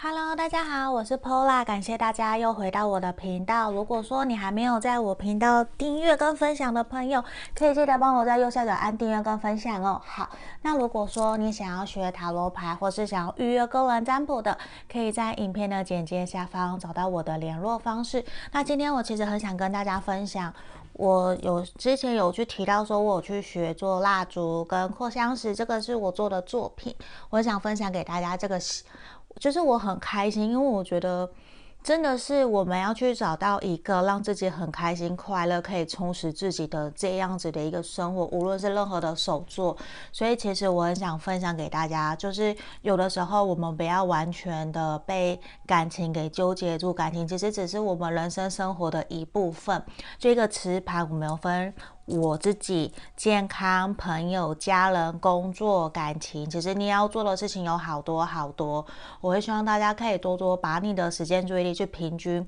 Hello，大家好，我是 Pola，感谢大家又回到我的频道。如果说你还没有在我频道订阅跟分享的朋友，可以记得帮我在右下角按订阅跟分享哦。好，那如果说你想要学塔罗牌，或是想要预约个人占卜的，可以在影片的简介下方找到我的联络方式。那今天我其实很想跟大家分享，我有之前有去提到说，我去学做蜡烛跟扩香石，这个是我做的作品，我想分享给大家这个。就是我很开心，因为我觉得真的是我们要去找到一个让自己很开心、快乐、可以充实自己的这样子的一个生活，无论是任何的手作。所以其实我很想分享给大家，就是有的时候我们不要完全的被感情给纠结住，感情其实只是我们人生生活的一部分。这个磁盘我们有分。我自己健康、朋友、家人、工作、感情，其实你要做的事情有好多好多。我会希望大家可以多多把你的时间注意力去平均。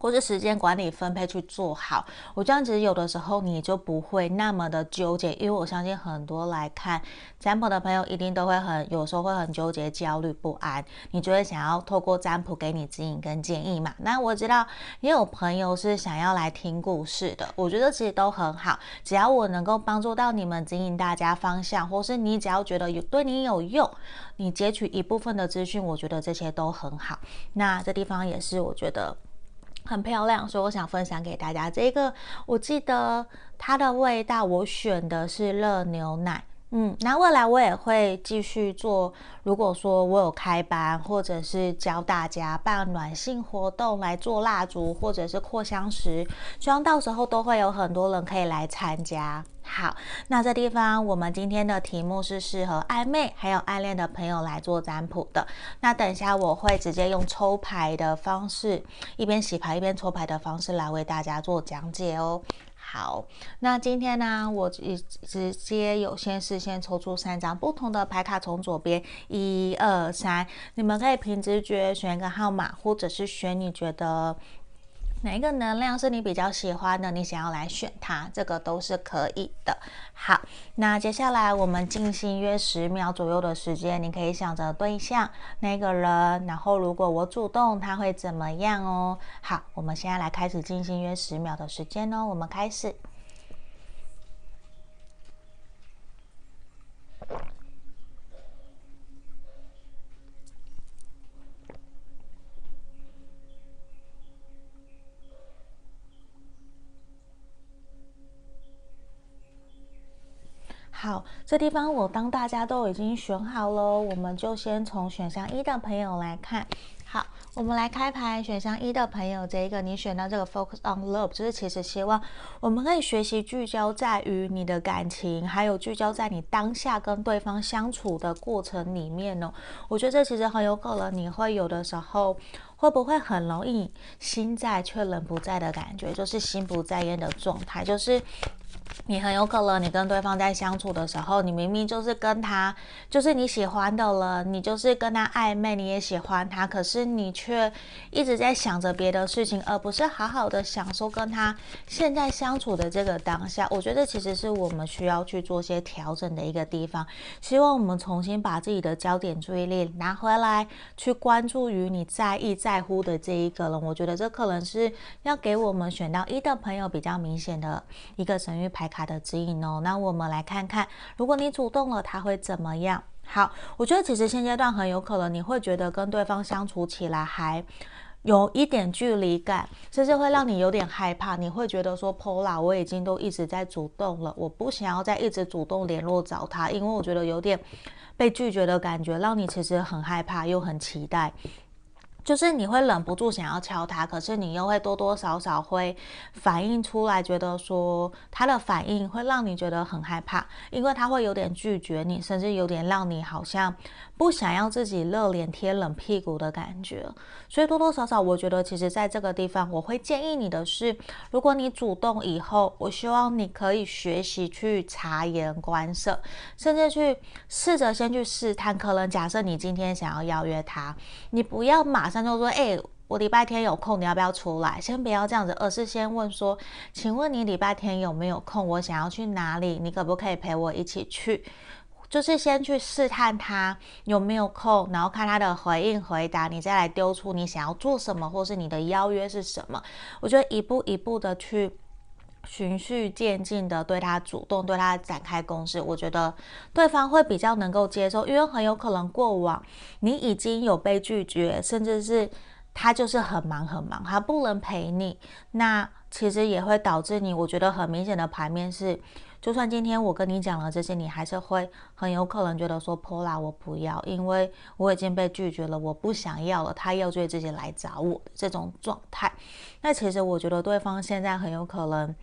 或是时间管理分配去做好，我这样子有的时候你就不会那么的纠结，因为我相信很多来看占卜的朋友一定都会很有时候会很纠结、焦虑不安，你就会想要透过占卜给你指引跟建议嘛。那我知道也有朋友是想要来听故事的，我觉得其实都很好，只要我能够帮助到你们，指引大家方向，或是你只要觉得有对你有用，你截取一部分的资讯，我觉得这些都很好。那这地方也是我觉得。很漂亮，所以我想分享给大家。这个我记得它的味道，我选的是热牛奶。嗯，那未来我也会继续做。如果说我有开班，或者是教大家办暖心活动来做蜡烛，或者是扩香石，希望到时候都会有很多人可以来参加。好，那这地方我们今天的题目是适合暧昧还有暗恋的朋友来做占卜的。那等一下我会直接用抽牌的方式，一边洗牌一边抽牌的方式来为大家做讲解哦。好，那今天呢，我直直接有先事先抽出三张不同的牌卡，从左边一二三，你们可以凭直觉选一个号码，或者是选你觉得哪一个能量是你比较喜欢的，你想要来选它，这个都是可以的。好，那接下来我们静心约十秒左右的时间，你可以想着对象那个人，然后如果我主动，他会怎么样哦？好，我们现在来开始静心约十秒的时间哦，我们开始。好，这地方我当大家都已经选好了，我们就先从选项一的朋友来看。好，我们来开牌，选项一的朋友，这一个你选到这个 Focus on Love，就是其实希望我们可以学习聚焦在于你的感情，还有聚焦在你当下跟对方相处的过程里面哦。我觉得这其实很有可能你会有的时候会不会很容易心在却人不在的感觉，就是心不在焉的状态，就是。你很有可能，你跟对方在相处的时候，你明明就是跟他，就是你喜欢的人，你就是跟他暧昧，你也喜欢他，可是你却一直在想着别的事情，而不是好好的享受跟他现在相处的这个当下。我觉得其实是我们需要去做些调整的一个地方。希望我们重新把自己的焦点注意力拿回来，去关注于你在意在乎的这一个人。我觉得这可能是要给我们选到一的朋友比较明显的一个神谕牌卡。的指引哦，那我们来看看，如果你主动了，他会怎么样？好，我觉得其实现阶段很有可能你会觉得跟对方相处起来还有一点距离感，甚至会让你有点害怕。你会觉得说，Pola，我已经都一直在主动了，我不想要再一直主动联络找他，因为我觉得有点被拒绝的感觉，让你其实很害怕又很期待。就是你会忍不住想要敲他，可是你又会多多少少会反映出来，觉得说他的反应会让你觉得很害怕，因为他会有点拒绝你，甚至有点让你好像不想要自己热脸贴冷屁股的感觉。所以多多少少，我觉得其实在这个地方，我会建议你的是，如果你主动以后，我希望你可以学习去察言观色，甚至去试着先去试探。可能假设你今天想要邀约他，你不要马。上就说：“哎、我礼拜天有空，你要不要出来？先不要这样子，而是先问说，请问你礼拜天有没有空？我想要去哪里？你可不可以陪我一起去？就是先去试探他有没有空，然后看他的回应回答，你再来丢出你想要做什么，或是你的邀约是什么。我觉得一步一步的去循序渐进的对他主动对他展开攻势，我觉得对方会比较能够接受，因为很有可能过往你已经有被拒绝，甚至是他就是很忙很忙，他不能陪你，那其实也会导致你，我觉得很明显的牌面是。就算今天我跟你讲了这些，你还是会很有可能觉得说 Pola 我不要，因为我已经被拒绝了，我不想要了，他要追自己来找我这种状态。那其实我觉得对方现在很有可能。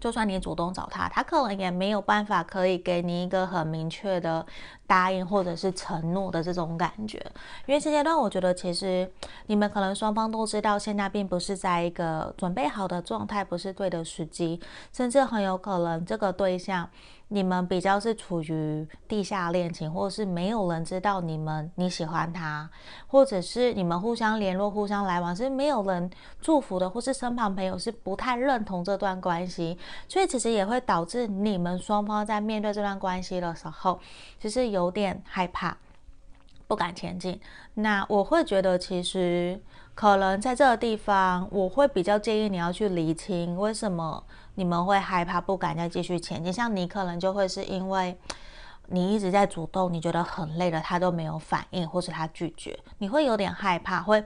就算你主动找他，他可能也没有办法可以给你一个很明确的答应或者是承诺的这种感觉，因为现阶段我觉得其实你们可能双方都知道，现在并不是在一个准备好的状态，不是对的时机，甚至很有可能这个对象。你们比较是处于地下恋情，或者是没有人知道你们你喜欢他，或者是你们互相联络、互相来往是没有人祝福的，或是身旁朋友是不太认同这段关系，所以其实也会导致你们双方在面对这段关系的时候，其实有点害怕，不敢前进。那我会觉得，其实可能在这个地方，我会比较建议你要去厘清为什么。你们会害怕，不敢再继续前进。像你可能就会是因为你一直在主动，你觉得很累了，他都没有反应，或是他拒绝，你会有点害怕，会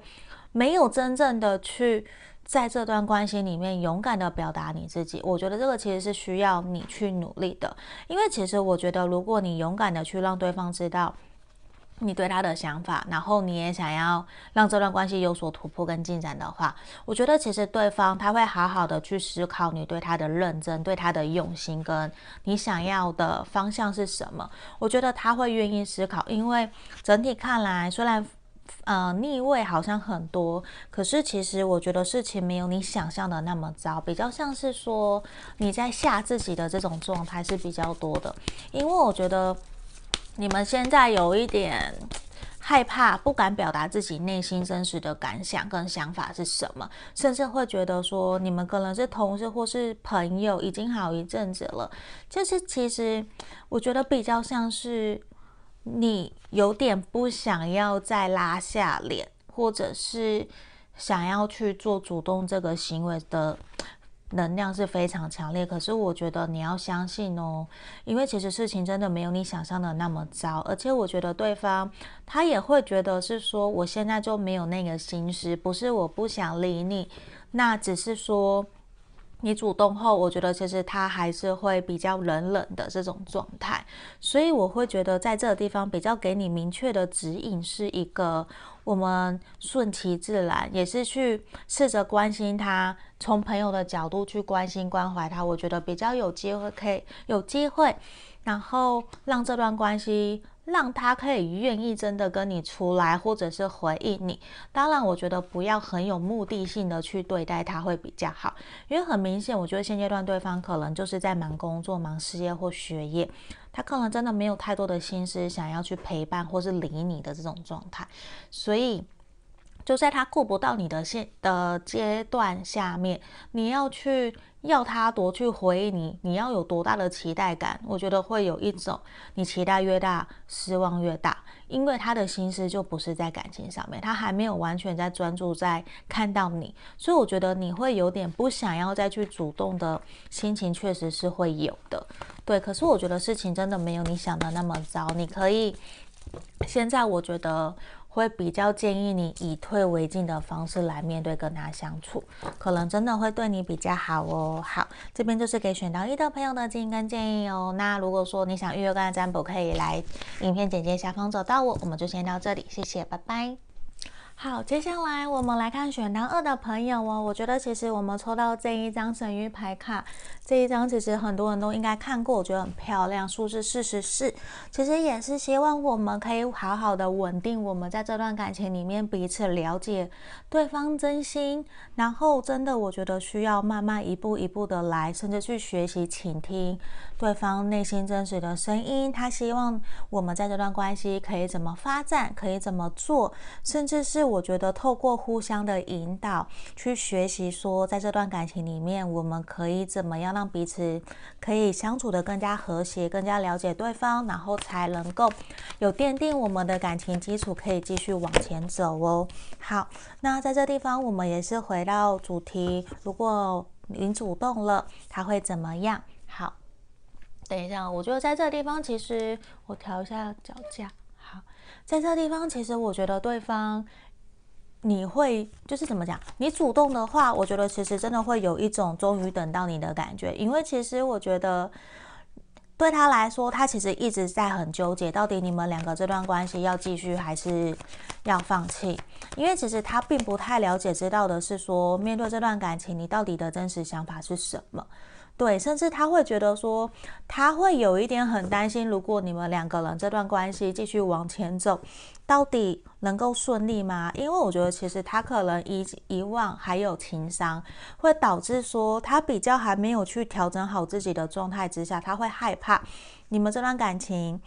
没有真正的去在这段关系里面勇敢的表达你自己。我觉得这个其实是需要你去努力的，因为其实我觉得，如果你勇敢的去让对方知道。你对他的想法，然后你也想要让这段关系有所突破跟进展的话，我觉得其实对方他会好好的去思考你对他的认真、对他的用心，跟你想要的方向是什么。我觉得他会愿意思考，因为整体看来，虽然呃逆位好像很多，可是其实我觉得事情没有你想象的那么糟，比较像是说你在吓自己的这种状态是比较多的，因为我觉得。你们现在有一点害怕，不敢表达自己内心真实的感想跟想法是什么，甚至会觉得说你们可能是同事或是朋友，已经好一阵子了。就是其实我觉得比较像是你有点不想要再拉下脸，或者是想要去做主动这个行为的。能量是非常强烈，可是我觉得你要相信哦，因为其实事情真的没有你想象的那么糟，而且我觉得对方他也会觉得是说，我现在就没有那个心思，不是我不想理你，那只是说你主动后，我觉得其实他还是会比较冷冷的这种状态，所以我会觉得在这个地方比较给你明确的指引是一个。我们顺其自然，也是去试着关心他，从朋友的角度去关心关怀他。我觉得比较有机会，可以有机会，然后让这段关系让他可以愿意真的跟你出来，或者是回应你。当然，我觉得不要很有目的性的去对待他会比较好，因为很明显，我觉得现阶段对方可能就是在忙工作、忙事业或学业。他可能真的没有太多的心思想要去陪伴或是理你的这种状态，所以就在他顾不到你的现的阶段下面，你要去要他多去回应你，你要有多大的期待感？我觉得会有一种你期待越大，失望越大，因为他的心思就不是在感情上面，他还没有完全在专注在看到你，所以我觉得你会有点不想要再去主动的心情，确实是会有的。对，可是我觉得事情真的没有你想的那么糟。你可以，现在我觉得会比较建议你以退为进的方式来面对跟他相处，可能真的会对你比较好哦。好，这边就是给选到一的朋友的建议跟建议哦。那如果说你想预约个案占卜，可以来影片简介下方找到我。我们就先到这里，谢谢，拜拜。好，接下来我们来看选到二的朋友哦。我觉得其实我们抽到这一张神谕牌卡，这一张其实很多人都应该看过，我觉得很漂亮，数字四十四。其实也是希望我们可以好好的稳定我们在这段感情里面彼此了解对方真心，然后真的我觉得需要慢慢一步一步的来，甚至去学习倾听对方内心真实的声音。他希望我们在这段关系可以怎么发展，可以怎么做，甚至是。我觉得透过互相的引导，去学习说，在这段感情里面，我们可以怎么样让彼此可以相处得更加和谐，更加了解对方，然后才能够有奠定我们的感情基础，可以继续往前走哦。好，那在这地方，我们也是回到主题，如果你主动了，他会怎么样？好，等一下，我觉得在这地方，其实我调一下脚架。好在这地方，其实我觉得对方，你会就是怎么讲？你主动的话，我觉得其实真的会有一种终于等到你的感觉。因为其实我觉得对他来说，他其实一直在很纠结，到底你们两个这段关系要继续还是要放弃？因为其实他并不太了解，知道的是说，面对这段感情，你到底的真实想法是什么？对，甚至他会觉得说，他会有一点很担心，如果你们两个人这段关系继续往前走，到底能够顺利吗？因为我觉得其实他可能遗遗忘还有情伤，会导致说他比较还没有去调整好自己的状态之下，他会害怕你们这段感情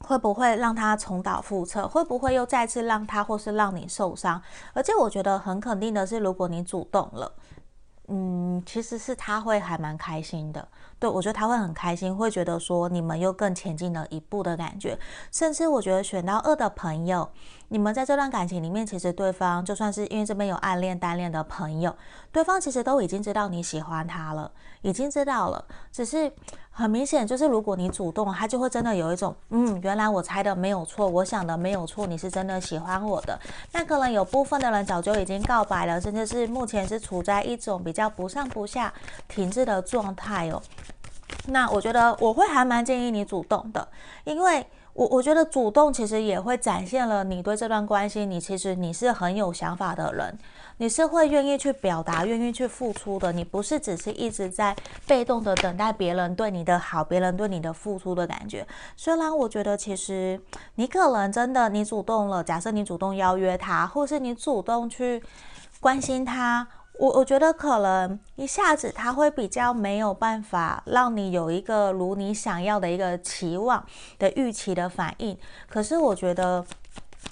会不会让他重蹈覆辙，会不会又再次让他或是让你受伤？而且我觉得很肯定的是，如果你主动了。嗯，其实是他会还蛮开心的，对，我觉得他会很开心，会觉得说你们又更前进了一步的感觉，甚至我觉得选到二的朋友，你们在这段感情里面，其实对方就算是因为这边有暗恋单恋的朋友，对方其实都已经知道你喜欢他了，已经知道了，只是。很明显，就是如果你主动，他就会真的有一种，嗯，原来我猜的没有错，我想的没有错，你是真的喜欢我的。那可能有部分的人早就已经告白了，甚至是目前是处在一种比较不上不下、停滞的状态哦。那我觉得我会还蛮建议你主动的，因为。我我觉得主动其实也会展现了你对这段关系，你其实你是很有想法的人，你是会愿意去表达、愿意去付出的，你不是只是一直在被动的等待别人对你的好、别人对你的付出的感觉。虽然我觉得其实你可能真的你主动了，假设你主动邀约他，或是你主动去关心他。我我觉得可能一下子他会比较没有办法让你有一个如你想要的一个期望的预期的反应，可是我觉得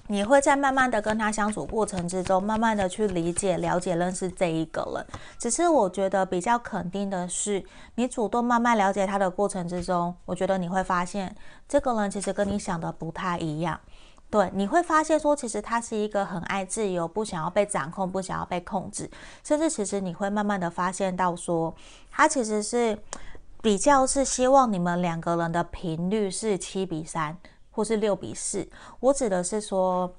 你会在慢慢的跟他相处过程之中，慢慢的去理解、了解、认识这一个人。只是我觉得比较肯定的是，你主动慢慢了解他的过程之中，我觉得你会发现这个人其实跟你想的不太一样。对，你会发现说，其实他是一个很爱自由，不想要被掌控，不想要被控制，甚至其实你会慢慢的发现到说，他其实是比较是希望你们两个人的频率是七比三，或是六比四。我指的是说。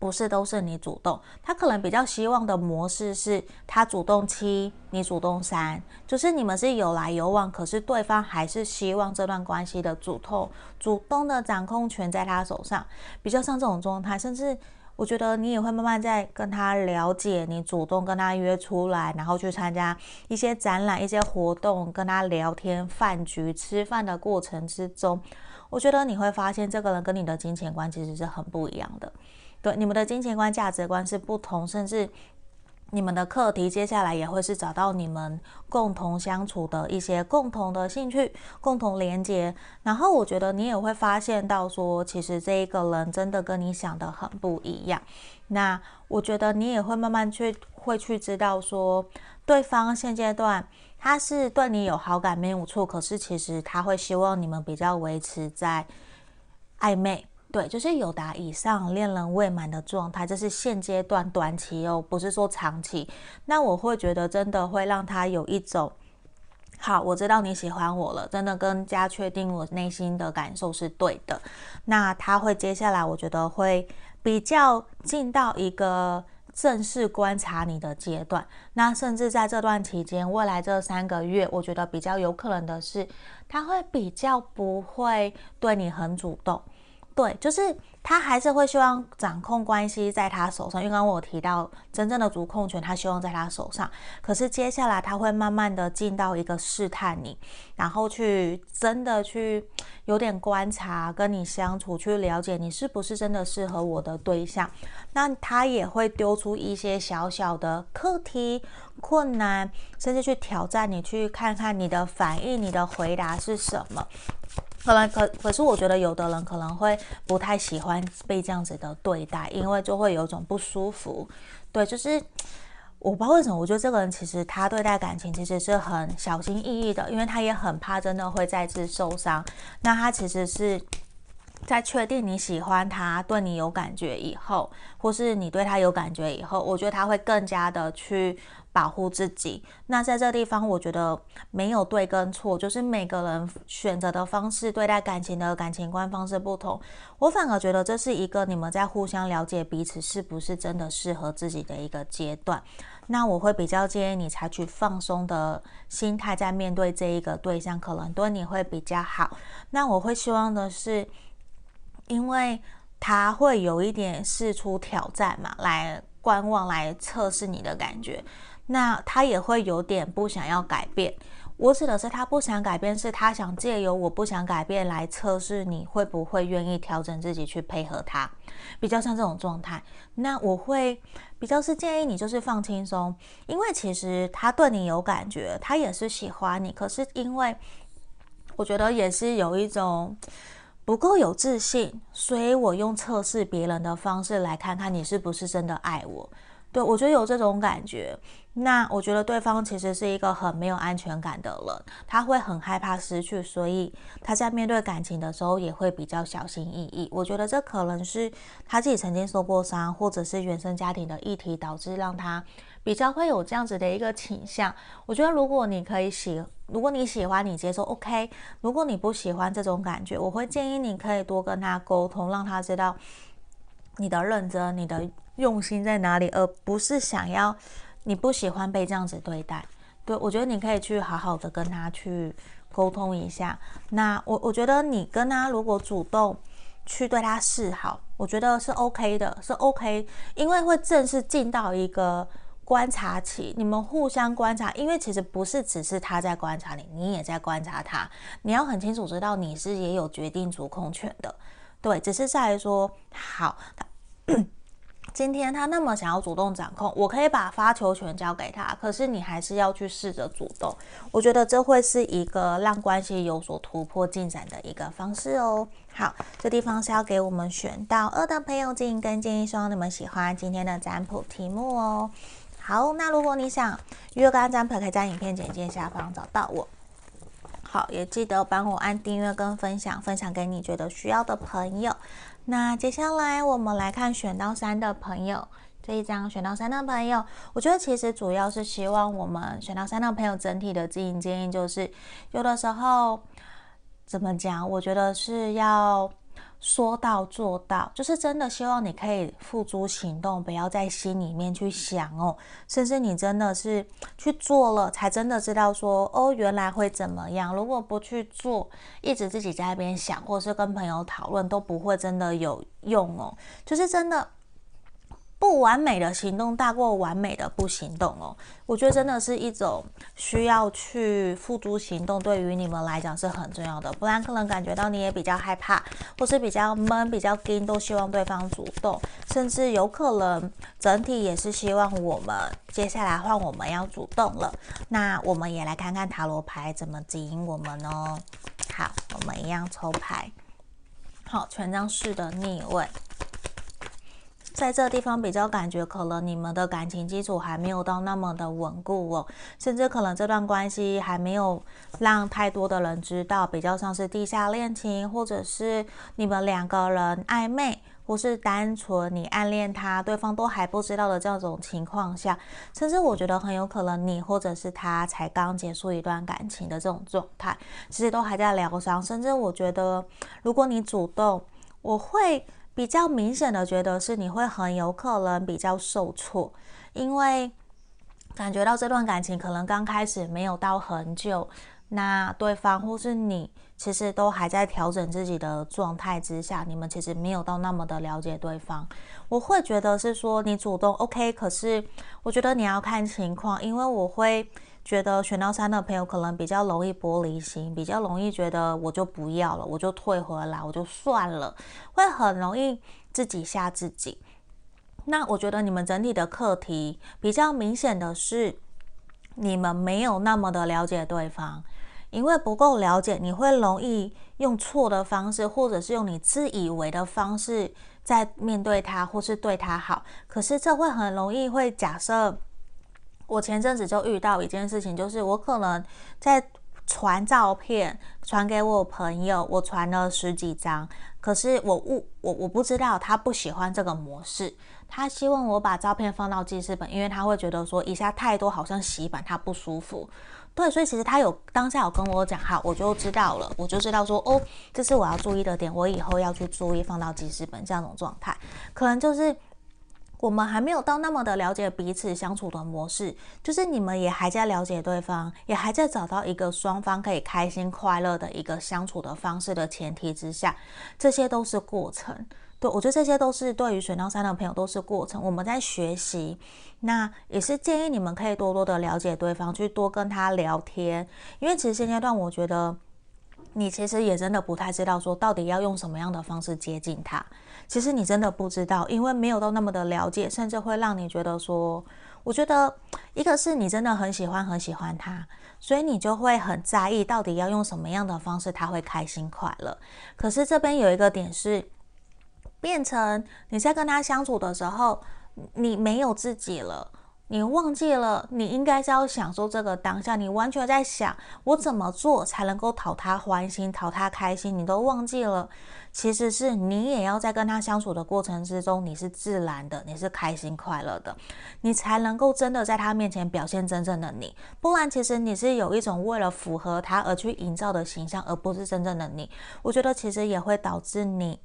不是都是你主动，他可能比较希望的模式是他主动七，你主动三，就是你们是有来有往，可是对方还是希望这段关系的主动主动的掌控权在他手上，比较像这种状态。甚至我觉得你也会慢慢在跟他了解，你主动跟他约出来，然后去参加一些展览、一些活动，跟他聊天、饭局、吃饭的过程之中，我觉得你会发现这个人跟你的金钱观其实是很不一样的。对，你们的金钱观、价值观是不同，甚至你们的课题接下来也会是找到你们共同相处的一些共同的兴趣、共同连接。然后我觉得你也会发现到说，其实这一个人真的跟你想的很不一样。那我觉得你也会慢慢去会去知道说，对方现阶段他是对你有好感没有错，可是其实他会希望你们比较维持在暧昧。对，就是有达以上恋人未满的状态，这是现阶段短期哦，不是说长期。那我会觉得真的会让他有一种，好，我知道你喜欢我了，真的更加确定我内心的感受是对的。那他会接下来，我觉得会比较进到一个正式观察你的阶段。那甚至在这段期间，未来这三个月，我觉得比较有可能的是，他会比较不会对你很主动。对，就是他还是会希望掌控关系在他手上，因为刚刚我提到真正的主控权，他希望在他手上。可是接下来他会慢慢的进到一个试探你，然后去真的去有点观察，跟你相处，去了解你是不是真的适合我的对象。那他也会丢出一些小小的课题、困难，甚至去挑战你，去看看你的反应、你的回答是什么。可能可可是，我觉得有的人可能会不太喜欢被这样子的对待，因为就会有种不舒服。对，就是 我不知道为什么，我觉得这个人其实他对待感情其实是很小心翼翼的，因为他也很怕真的会再次受伤。那他其实是。在确定你喜欢他、对你有感觉以后，或是你对他有感觉以后，我觉得他会更加的去保护自己。那在这地方，我觉得没有对跟错，就是每个人选择的方式、对待感情的感情观方式不同。我反而觉得这是一个你们在互相了解彼此是不是真的适合自己的一个阶段。那我会比较建议你采取放松的心态在面对这一个对象，可能对你会比较好。那我会希望的是。因为他会有一点试出挑战嘛，来观望，来测试你的感觉。那他也会有点不想要改变。我指的是他不想改变，是他想借由我不想改变来测试你会不会愿意调整自己去配合他，比较像这种状态。那我会比较是建议你就是放轻松，因为其实他对你有感觉，他也是喜欢你，可是因为我觉得也是有一种。不够有自信，所以我用测试别人的方式来看看你是不是真的爱我。对，我觉得有这种感觉。那我觉得对方其实是一个很没有安全感的人，他会很害怕失去，所以他在面对感情的时候也会比较小心翼翼。我觉得这可能是他自己曾经受过伤，或者是原生家庭的议题导致让他比较会有这样子的一个倾向。我觉得如果你可以喜，如果你喜欢，你接受 OK；如果你不喜欢这种感觉，我会建议你可以多跟他沟通，让他知道你的认真、你的用心在哪里，而不是想要。你不喜欢被这样子对待，对，我觉得你可以去好好的跟他去沟通一下。那我我觉得你跟他如果主动去对他示好，我觉得是 OK 的，是 OK，因为会正式进到一个观察期，你们互相观察，因为其实不是只是他在观察你，你也在观察他，你要很清楚知道你是也有决定主控权的，对，只是在于说好。今天他那么想要主动掌控，我可以把发球权交给他，可是你还是要去试着主动。我觉得这会是一个让关系有所突破进展的一个方式哦。好，这地方是要给我们选到二的朋友进行跟建议，希望你们喜欢今天的占卜题目哦。好，那如果你想约个案占卜，可以在影片简介下方找到我。好，也记得帮我按订阅跟分享，分享给你觉得需要的朋友。那接下来我们来看选到三的朋友，这一张选到三的朋友，我觉得其实主要是希望我们选到三的朋友整体的经营建议就是，有的时候怎么讲，我觉得是要。说到做到，就是真的希望你可以付诸行动，不要在心里面去想哦，甚至你真的是去做了，才真的知道说哦，原来会怎么样。如果不去做，一直自己在那边想，或是跟朋友讨论，都不会真的有用哦。就是真的。不完美的行动大过完美的不行动哦，我觉得真的是一种需要去付诸行动，对于你们来讲是很重要的。不然可能感觉到你也比较害怕，或是比较闷、比较紧，都希望对方主动，甚至有可能整体也是希望我们接下来换我们要主动了。那我们也来看看塔罗牌怎么指引我们哦。好，我们一样抽牌。好，权杖四的逆位。在这地方比较感觉，可能你们的感情基础还没有到那么的稳固哦，甚至可能这段关系还没有让太多的人知道，比较像是地下恋情，或者是你们两个人暧昧，或是单纯你暗恋他，对方都还不知道的这种情况下，甚至我觉得很有可能你或者是他才刚结束一段感情的这种状态，其实都还在疗伤，甚至我觉得如果你主动，我会。比较明显的觉得是你会很有可能比较受挫，因为感觉到这段感情可能刚开始没有到很久，那对方或是你其实都还在调整自己的状态之下，你们其实没有到那么的了解对方。我会觉得是说你主动 OK，可是我觉得你要看情况，因为我会。觉得选到三的朋友可能比较容易玻璃心，比较容易觉得我就不要了，我就退回来，我就算了，会很容易自己吓自己。那我觉得你们整体的课题比较明显的是，你们没有那么的了解对方，因为不够了解，你会容易用错的方式，或者是用你自以为的方式在面对他，或是对他好。可是这会很容易会假设，我前阵子就遇到一件事情，就是我可能在传照片传给我朋友，我传了十几张，可是我误我我不知道他不喜欢这个模式。他希望我把照片放到记事本，因为他会觉得说一下太多好像洗版他不舒服。对，所以其实他有当下有跟我讲，好，我就知道了，我就知道说哦，这是我要注意的点，我以后要去注意放到记事本这样种状态。可能就是我们还没有到那么的了解彼此相处的模式，就是你们也还在了解对方，也还在找到一个双方可以开心快乐的一个相处的方式的前提之下，这些都是过程。对，我觉得这些都是对于水象三的朋友都是过程，我们在学习。那也是建议你们可以多多的了解对方，去多跟他聊天。因为其实现阶段，我觉得你其实也真的不太知道说到底要用什么样的方式接近他。其实你真的不知道，因为没有到那么的了解，甚至会让你觉得说，我觉得一个是你真的很喜欢很喜欢他，所以你就会很在意到底要用什么样的方式他会开心快乐。可是这边有一个点是。变成你在跟他相处的时候，你没有自己了，你忘记了，你应该是要享受这个当下。你完全在想我怎么做才能够讨他欢心、讨他开心，你都忘记了。其实是你也要在跟他相处的过程之中，你是自然的，你是开心快乐的，你才能够真的在他面前表现真正的你。不然，其实你是有一种为了符合他而去营造的形象，而不是真正的你。我觉得其实也会导致你。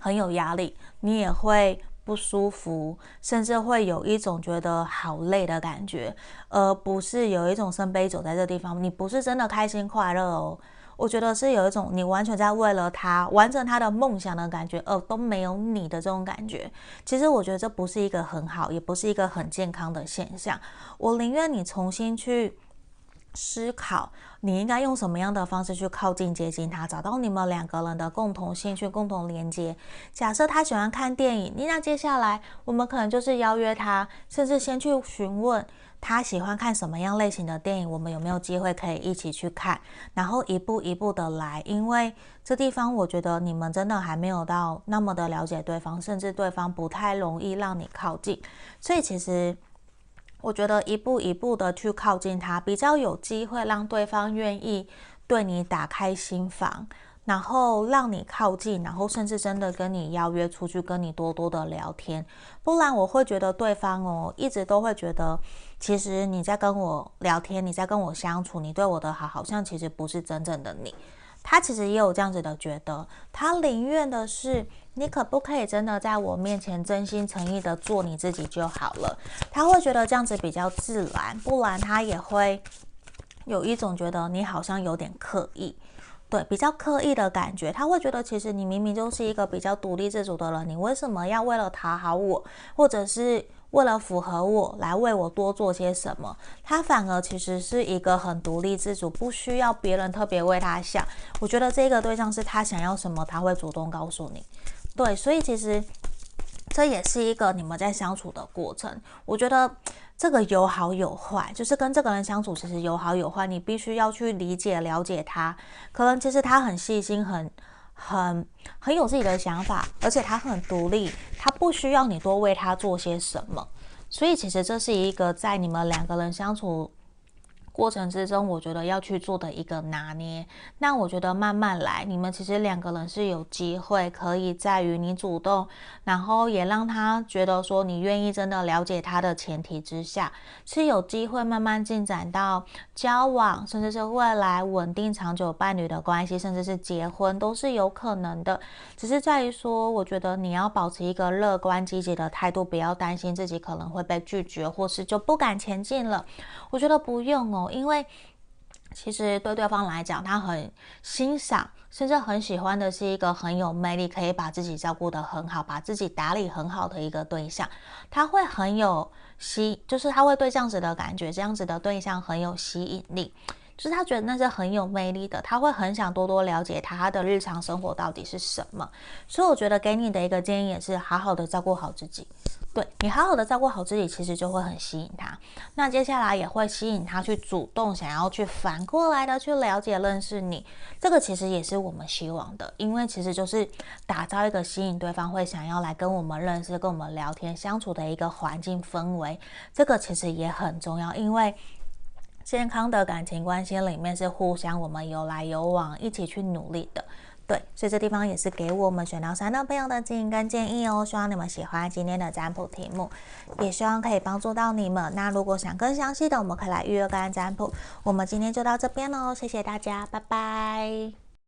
很有压力，你也会不舒服，甚至会有一种觉得好累的感觉，而不是有一种圣杯走在这地方，你不是真的开心快乐哦。我觉得是有一种你完全在为了他完成他的梦想的感觉，而都没有你的这种感觉。其实我觉得这不是一个很好，也不是一个很健康的现象。我宁愿你重新去。思考你应该用什么样的方式去靠近接近他，找到你们两个人的共同兴趣、共同连接。假设他喜欢看电影，那接下来我们可能就是邀约他，甚至先去询问他喜欢看什么样类型的电影，我们有没有机会可以一起去看，然后一步一步的来。因为这地方我觉得你们真的还没有到那么的了解对方，甚至对方不太容易让你靠近，所以其实。我觉得一步一步的去靠近他，比较有机会让对方愿意对你打开心房，然后让你靠近，然后甚至真的跟你邀约出去，跟你多多的聊天。不然我会觉得对方哦，一直都会觉得，其实你在跟我聊天，你在跟我相处，你对我的好，好像其实不是真正的你。他其实也有这样子的觉得，他宁愿的是。你可不可以真的在我面前真心诚意的做你自己就好了？他会觉得这样子比较自然，不然他也会有一种觉得你好像有点刻意，对，比较刻意的感觉。他会觉得其实你明明就是一个比较独立自主的人，你为什么要为了讨好我，或者是为了符合我来为我多做些什么？他反而其实是一个很独立自主，不需要别人特别为他想。我觉得这个对象是他想要什么，他会主动告诉你。对，所以其实这也是一个你们在相处的过程。我觉得这个有好有坏，就是跟这个人相处，其实有好有坏。你必须要去理解、了解他。可能其实他很细心，很、很、很有自己的想法，而且他很独立，他不需要你多为他做些什么。所以其实这是一个在你们两个人相处过程之中，我觉得要去做的一个拿捏。那我觉得慢慢来，你们其实两个人是有机会可以在于你主动，然后也让他觉得说你愿意真的了解他的前提之下，是有机会慢慢进展到交往，甚至是未来稳定长久伴侣的关系，甚至是结婚都是有可能的。只是在于说，我觉得你要保持一个乐观积极的态度，不要担心自己可能会被拒绝，或是就不敢前进了。我觉得不用哦因为其实对对方来讲，他很欣赏，甚至很喜欢的是一个很有魅力，可以把自己照顾得很好，把自己打理很好的一个对象。他会很有吸，就是他会对这样子的感觉，这样子的对象很有吸引力。就是他觉得那是很有魅力的，他会很想多多了解，他的日常生活到底是什么。所以我觉得给你的一个建议也是好好的照顾好自己。对，你好好的照顾好自己，其实就会很吸引他。那接下来也会吸引他去主动想要去反过来的去了解、认识你。这个其实也是我们希望的，因为其实就是打造一个吸引对方会想要来跟我们认识、跟我们聊天、相处的一个环境氛围。这个其实也很重要，因为健康的感情关系里面是互相我们有来有往，一起去努力的。对，所以这地方也是给我们选到三的朋友的指引跟建议哦。希望你们喜欢今天的占卜题目，也希望可以帮助到你们。那如果想更详细的，我们可以来预约个案占卜。我们今天就到这边喽，谢谢大家，拜拜。